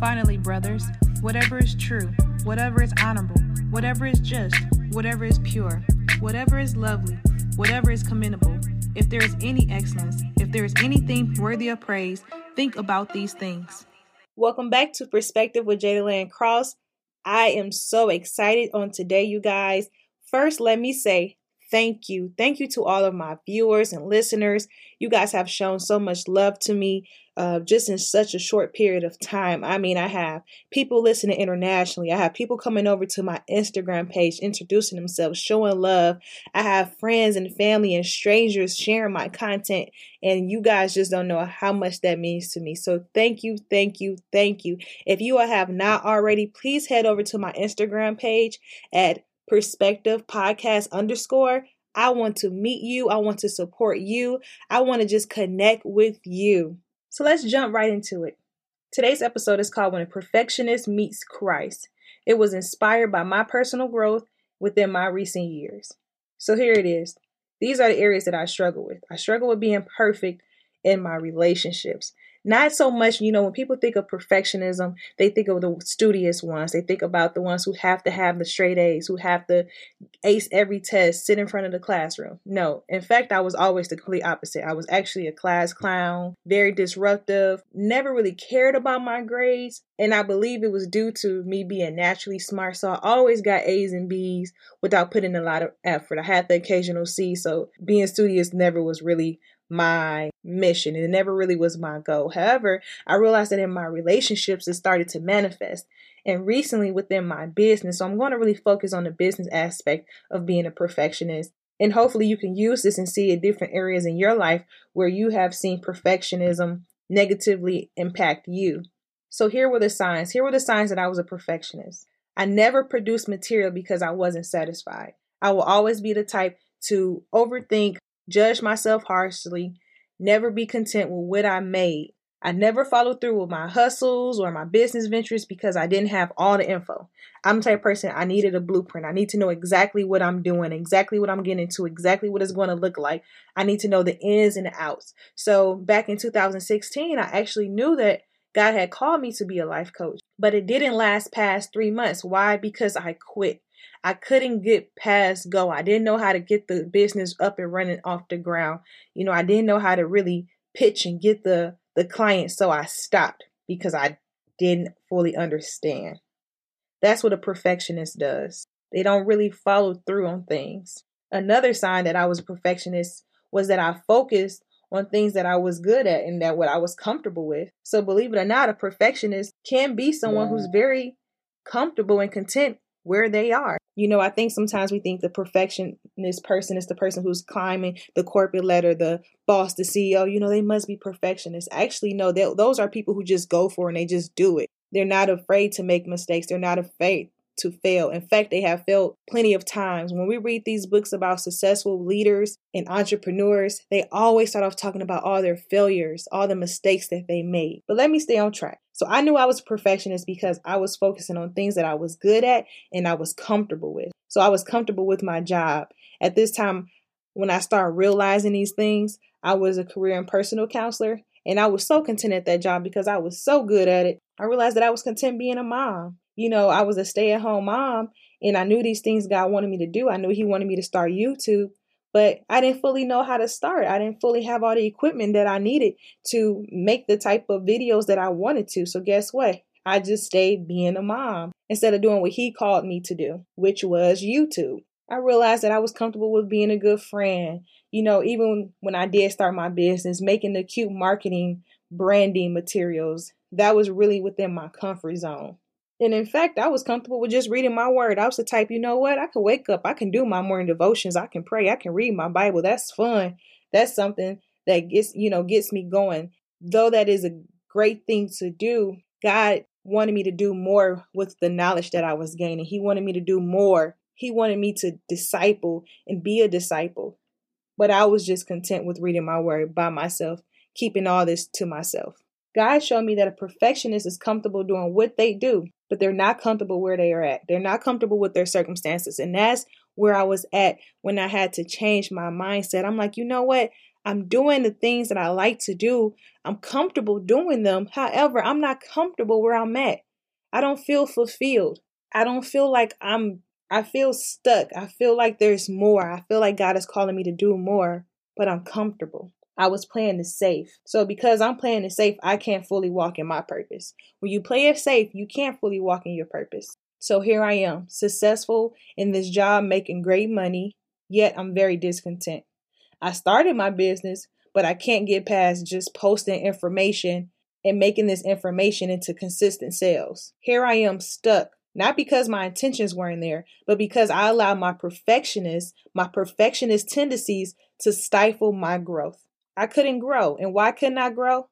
Finally, brothers, whatever is true, whatever is honorable, whatever is just, whatever is pure, whatever is lovely, whatever is commendable, if there is any excellence, if there is anything worthy of praise, think about these things. Welcome back to Perspective with Jada Land Cross. I am so excited on today, you guys. First, let me say thank you. Thank you to all of my viewers and listeners. You guys have shown so much love to me uh, just in such a short period of time. I mean, I have people listening internationally. I have people coming over to my Instagram page, introducing themselves, showing love. I have friends and family and strangers sharing my content. And you guys just don't know how much that means to me. So thank you, thank you, thank you. If you have not already, please head over to my Instagram page at perspective podcast underscore. I want to meet you. I want to support you. I want to just connect with you. So let's jump right into it. Today's episode is called When a Perfectionist Meets Christ. It was inspired by my personal growth within my recent years. So here it is. These are the areas that I struggle with. I struggle with being perfect in my relationships. Not so much, you know, when people think of perfectionism, they think of the studious ones. They think about the ones who have to have the straight A's, who have to ace every test, sit in front of the classroom. No, in fact, I was always the complete opposite. I was actually a class clown, very disruptive, never really cared about my grades. And I believe it was due to me being naturally smart. So I always got A's and B's without putting a lot of effort. I had the occasional C. So being studious never was really my mission. It never really was my goal. However, I realized that in my relationships, it started to manifest. And recently within my business, so I'm going to really focus on the business aspect of being a perfectionist. And hopefully you can use this and see in different areas in your life where you have seen perfectionism negatively impact you. So here were the signs. Here were the signs that I was a perfectionist. I never produced material because I wasn't satisfied. I will always be the type to overthink judge myself harshly, never be content with what I made. I never followed through with my hustles or my business ventures because I didn't have all the info. I'm the type of person I needed a blueprint. I need to know exactly what I'm doing, exactly what I'm getting into, exactly what it's going to look like. I need to know the ins and the outs. So back in 2016, I actually knew that God had called me to be a life coach, but it didn't last past three months. Why? Because I quit. I couldn't get past go. I didn't know how to get the business up and running off the ground. You know, I didn't know how to really pitch and get the the client, so I stopped because I didn't fully understand. That's what a perfectionist does. They don't really follow through on things. Another sign that I was a perfectionist was that I focused on things that I was good at and that what I was comfortable with. So believe it or not, a perfectionist can be someone yeah. who's very comfortable and content where they are. You know, I think sometimes we think the perfectionist person is the person who's climbing the corporate ladder, the boss, the CEO. You know, they must be perfectionists. Actually, no, those are people who just go for it and they just do it. They're not afraid to make mistakes. They're not afraid to fail. In fact, they have failed plenty of times. When we read these books about successful leaders and entrepreneurs, they always start off talking about all their failures, all the mistakes that they made. But let me stay on track. So I knew I was a perfectionist because I was focusing on things that I was good at and I was comfortable with. So I was comfortable with my job. At this time, when I started realizing these things, I was a career and personal counselor. And I was so content at that job because I was so good at it. I realized that I was content being a mom you know, I was a stay at home mom and I knew these things God wanted me to do. I knew He wanted me to start YouTube, but I didn't fully know how to start. I didn't fully have all the equipment that I needed to make the type of videos that I wanted to. So, guess what? I just stayed being a mom instead of doing what He called me to do, which was YouTube. I realized that I was comfortable with being a good friend. You know, even when I did start my business, making the cute marketing branding materials, that was really within my comfort zone. And in fact, I was comfortable with just reading my word. I was the type, you know what? I can wake up, I can do my morning devotions, I can pray, I can read my Bible. That's fun. That's something that gets, you know, gets me going. Though that is a great thing to do, God wanted me to do more with the knowledge that I was gaining. He wanted me to do more. He wanted me to disciple and be a disciple. But I was just content with reading my word by myself, keeping all this to myself. God showed me that a perfectionist is comfortable doing what they do, but they're not comfortable where they are at. They're not comfortable with their circumstances. And that's where I was at when I had to change my mindset. I'm like, you know what? I'm doing the things that I like to do. I'm comfortable doing them. However, I'm not comfortable where I'm at. I don't feel fulfilled. I don't feel like I'm, I feel stuck. I feel like there's more. I feel like God is calling me to do more, but I'm comfortable. I was playing it safe. So because I'm playing it safe, I can't fully walk in my purpose. When you play it safe, you can't fully walk in your purpose. So here I am, successful in this job, making great money, yet I'm very discontent. I started my business, but I can't get past just posting information and making this information into consistent sales. Here I am stuck, not because my intentions weren't there, but because I allowed my perfectionist, my perfectionist tendencies to stifle my growth. I couldn't grow. And why couldn't I grow?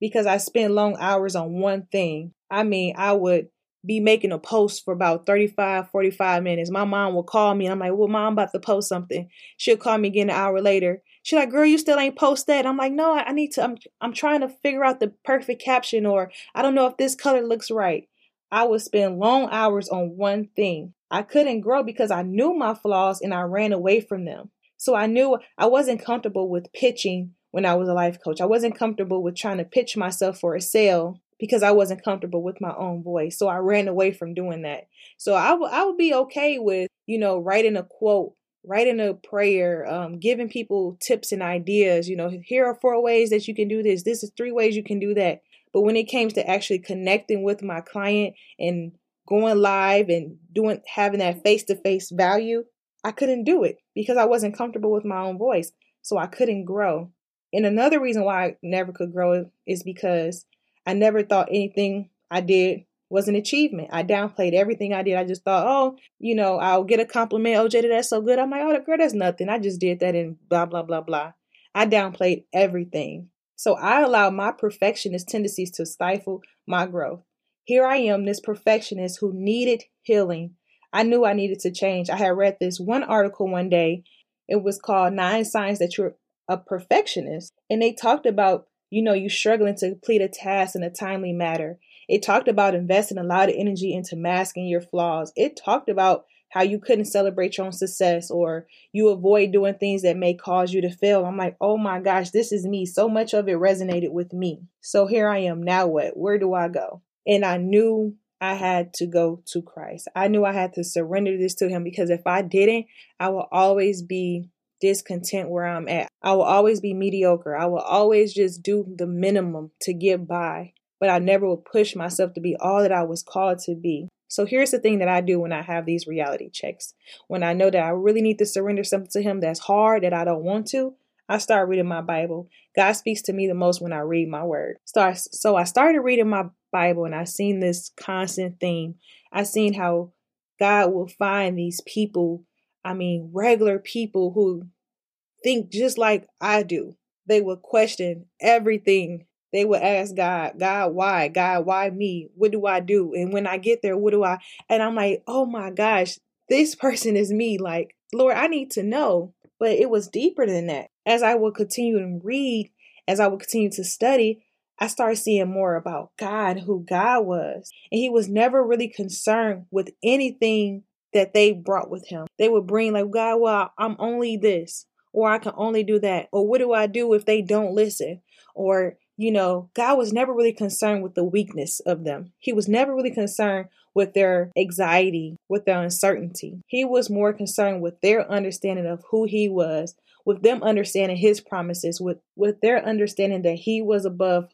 Because I spent long hours on one thing. I mean, I would be making a post for about 35, 45 minutes. My mom would call me. and I'm like, well, mom, I'm about to post something. She'll call me again an hour later. She's like, girl, you still ain't post that. I'm like, no, I need to, I'm, I'm trying to figure out the perfect caption or I don't know if this color looks right. I would spend long hours on one thing. I couldn't grow because I knew my flaws and I ran away from them. So I knew I wasn't comfortable with pitching when I was a life coach. I wasn't comfortable with trying to pitch myself for a sale because I wasn't comfortable with my own voice. So I ran away from doing that. So I, w- I would be okay with, you know, writing a quote, writing a prayer, um, giving people tips and ideas. You know, here are four ways that you can do this. This is three ways you can do that. But when it came to actually connecting with my client and going live and doing having that face to face value, I couldn't do it because I wasn't comfortable with my own voice. So I couldn't grow. And another reason why I never could grow is because I never thought anything I did was an achievement. I downplayed everything I did. I just thought, oh, you know, I'll get a compliment. Oh, Jada, that's so good. I'm like, oh, girl, that's nothing. I just did that and blah, blah, blah, blah. I downplayed everything. So I allowed my perfectionist tendencies to stifle my growth. Here I am, this perfectionist who needed healing. I knew I needed to change. I had read this one article one day. It was called Nine Signs That You're a Perfectionist. And they talked about you know, you struggling to complete a task in a timely manner. It talked about investing a lot of energy into masking your flaws. It talked about how you couldn't celebrate your own success or you avoid doing things that may cause you to fail. I'm like, oh my gosh, this is me. So much of it resonated with me. So here I am. Now what? Where do I go? And I knew I had to go to Christ. I knew I had to surrender this to Him because if I didn't, I will always be discontent where I'm at. I will always be mediocre. I will always just do the minimum to get by, but I never will push myself to be all that I was called to be. So here's the thing that I do when I have these reality checks. When I know that I really need to surrender something to Him that's hard, that I don't want to, I start reading my Bible. God speaks to me the most when I read my word. So I started reading my Bible and I seen this constant theme. I seen how God will find these people I mean, regular people who think just like I do. They would question everything. They would ask God, God, why? God, why me? What do I do? And when I get there, what do I? And I'm like, oh my gosh, this person is me. Like, Lord, I need to know. But it was deeper than that. As I would continue to read, as I would continue to study, I started seeing more about God, who God was. And He was never really concerned with anything that they brought with him. They would bring like, God, well, I'm only this, or I can only do that, or what do I do if they don't listen? Or, you know, God was never really concerned with the weakness of them. He was never really concerned with their anxiety, with their uncertainty. He was more concerned with their understanding of who he was, with them understanding his promises, with, with their understanding that he was above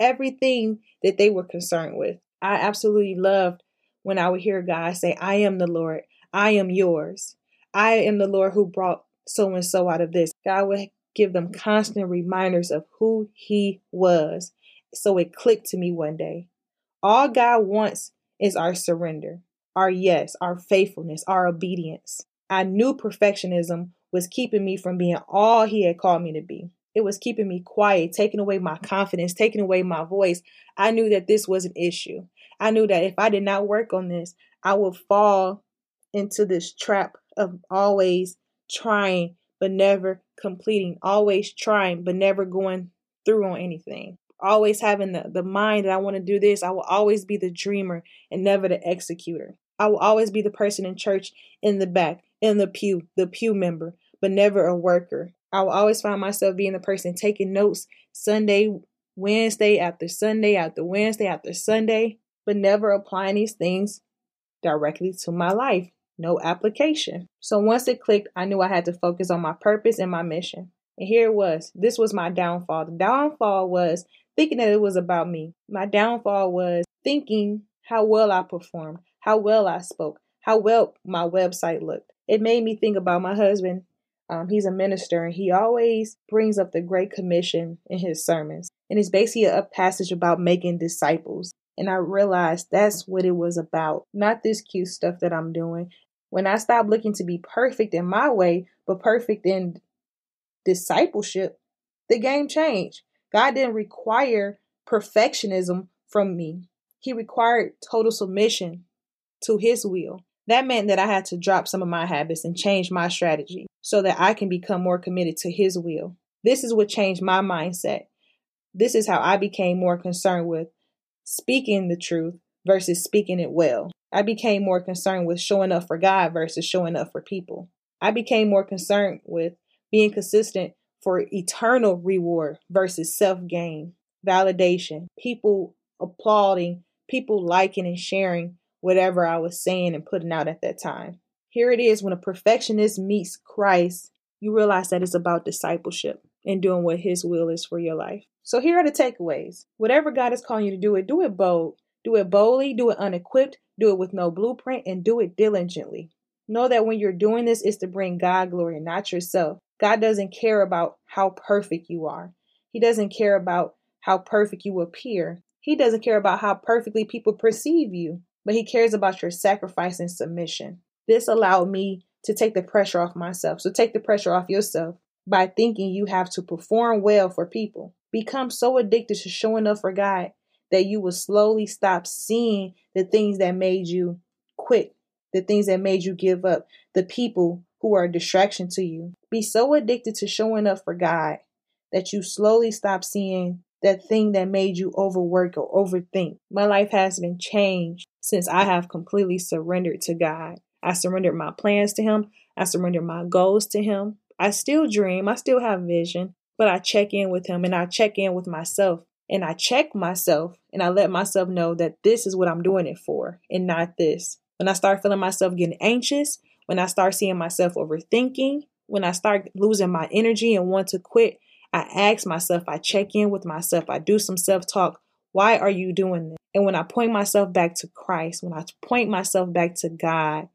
everything that they were concerned with. I absolutely loved when I would hear God say, I am the Lord, I am yours. I am the Lord who brought so and so out of this. God would give them constant reminders of who He was. So it clicked to me one day. All God wants is our surrender, our yes, our faithfulness, our obedience. I knew perfectionism was keeping me from being all He had called me to be. It was keeping me quiet, taking away my confidence, taking away my voice. I knew that this was an issue. I knew that if I did not work on this, I would fall into this trap of always trying but never completing, always trying but never going through on anything. Always having the, the mind that I want to do this, I will always be the dreamer and never the executor. I will always be the person in church in the back, in the pew, the pew member, but never a worker. I will always find myself being the person taking notes Sunday, Wednesday after Sunday after Wednesday after Sunday, but never applying these things directly to my life. No application. So once it clicked, I knew I had to focus on my purpose and my mission. And here it was. This was my downfall. The downfall was thinking that it was about me. My downfall was thinking how well I performed, how well I spoke, how well my website looked. It made me think about my husband. Um, he's a minister and he always brings up the Great Commission in his sermons. And it's basically a passage about making disciples. And I realized that's what it was about, not this cute stuff that I'm doing. When I stopped looking to be perfect in my way, but perfect in discipleship, the game changed. God didn't require perfectionism from me, He required total submission to His will. That meant that I had to drop some of my habits and change my strategy so that I can become more committed to His will. This is what changed my mindset. This is how I became more concerned with speaking the truth versus speaking it well. I became more concerned with showing up for God versus showing up for people. I became more concerned with being consistent for eternal reward versus self gain, validation, people applauding, people liking and sharing whatever I was saying and putting out at that time. Here it is when a perfectionist meets Christ, you realize that it's about discipleship and doing what His will is for your life. So here are the takeaways. Whatever God is calling you to do it, do it bold. Do it boldly, do it unequipped, do it with no blueprint, and do it diligently. Know that when you're doing this, it's to bring God glory not yourself. God doesn't care about how perfect you are. He doesn't care about how perfect you appear. He doesn't care about how perfectly people perceive you, but He cares about your sacrifice and submission. This allowed me to take the pressure off myself. So take the pressure off yourself by thinking you have to perform well for people. Become so addicted to showing up for God that you will slowly stop seeing the things that made you quit, the things that made you give up, the people who are a distraction to you. Be so addicted to showing up for God that you slowly stop seeing that thing that made you overwork or overthink. My life has been changed since I have completely surrendered to God. I surrendered my plans to Him. I surrendered my goals to Him. I still dream. I still have vision, but I check in with Him and I check in with myself and I check myself and I let myself know that this is what I'm doing it for and not this. When I start feeling myself getting anxious, when I start seeing myself overthinking, when I start losing my energy and want to quit, I ask myself, I check in with myself, I do some self talk. Why are you doing this? And when I point myself back to Christ, when I point myself back to God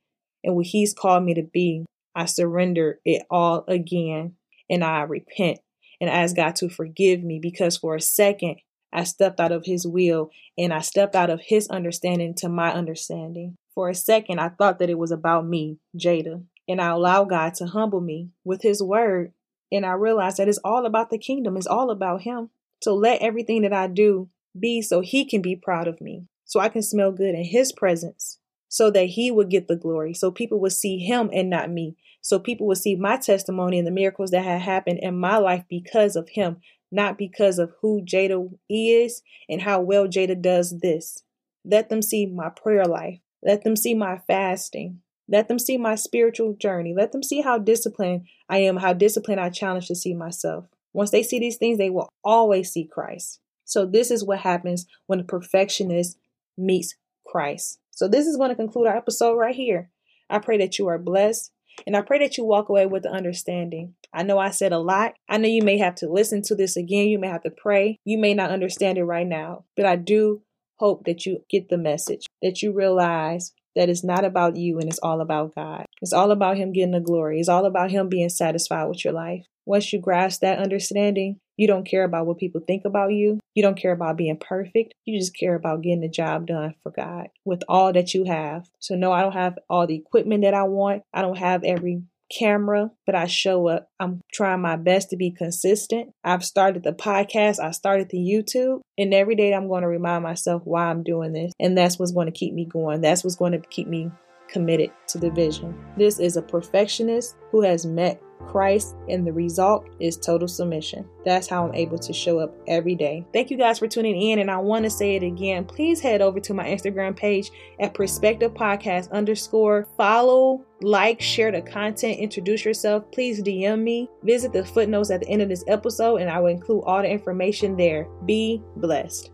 and what He's called me to be, I surrender it all again and I repent and ask God to forgive me because for a second I stepped out of His will and I stepped out of His understanding to my understanding. For a second, I thought that it was about me, Jada, and I allowed God to humble me with His word. And I realized that it's all about the kingdom, it's all about Him. So let everything that I do be so He can be proud of me, so I can smell good in His presence, so that He would get the glory, so people would see Him and not me, so people would see my testimony and the miracles that had happened in my life because of Him, not because of who Jada is and how well Jada does this. Let them see my prayer life. Let them see my fasting. Let them see my spiritual journey. Let them see how disciplined I am, how disciplined I challenge to see myself. Once they see these things, they will always see Christ. So, this is what happens when a perfectionist meets Christ. So, this is going to conclude our episode right here. I pray that you are blessed and I pray that you walk away with the understanding. I know I said a lot. I know you may have to listen to this again. You may have to pray. You may not understand it right now, but I do hope that you get the message, that you realize that it's not about you and it's all about God. It's all about Him getting the glory. It's all about Him being satisfied with your life. Once you grasp that understanding, you don't care about what people think about you. You don't care about being perfect. You just care about getting the job done for God with all that you have. So, no, I don't have all the equipment that I want. I don't have every camera, but I show up. I'm trying my best to be consistent. I've started the podcast, I started the YouTube, and every day I'm going to remind myself why I'm doing this. And that's what's going to keep me going. That's what's going to keep me committed to the vision. This is a perfectionist who has met Christ, and the result is total submission. That's how I'm able to show up every day. Thank you guys for tuning in, and I want to say it again. Please head over to my Instagram page at Perspective Podcast underscore. Follow, like, share the content, introduce yourself. Please DM me. Visit the footnotes at the end of this episode, and I will include all the information there. Be blessed.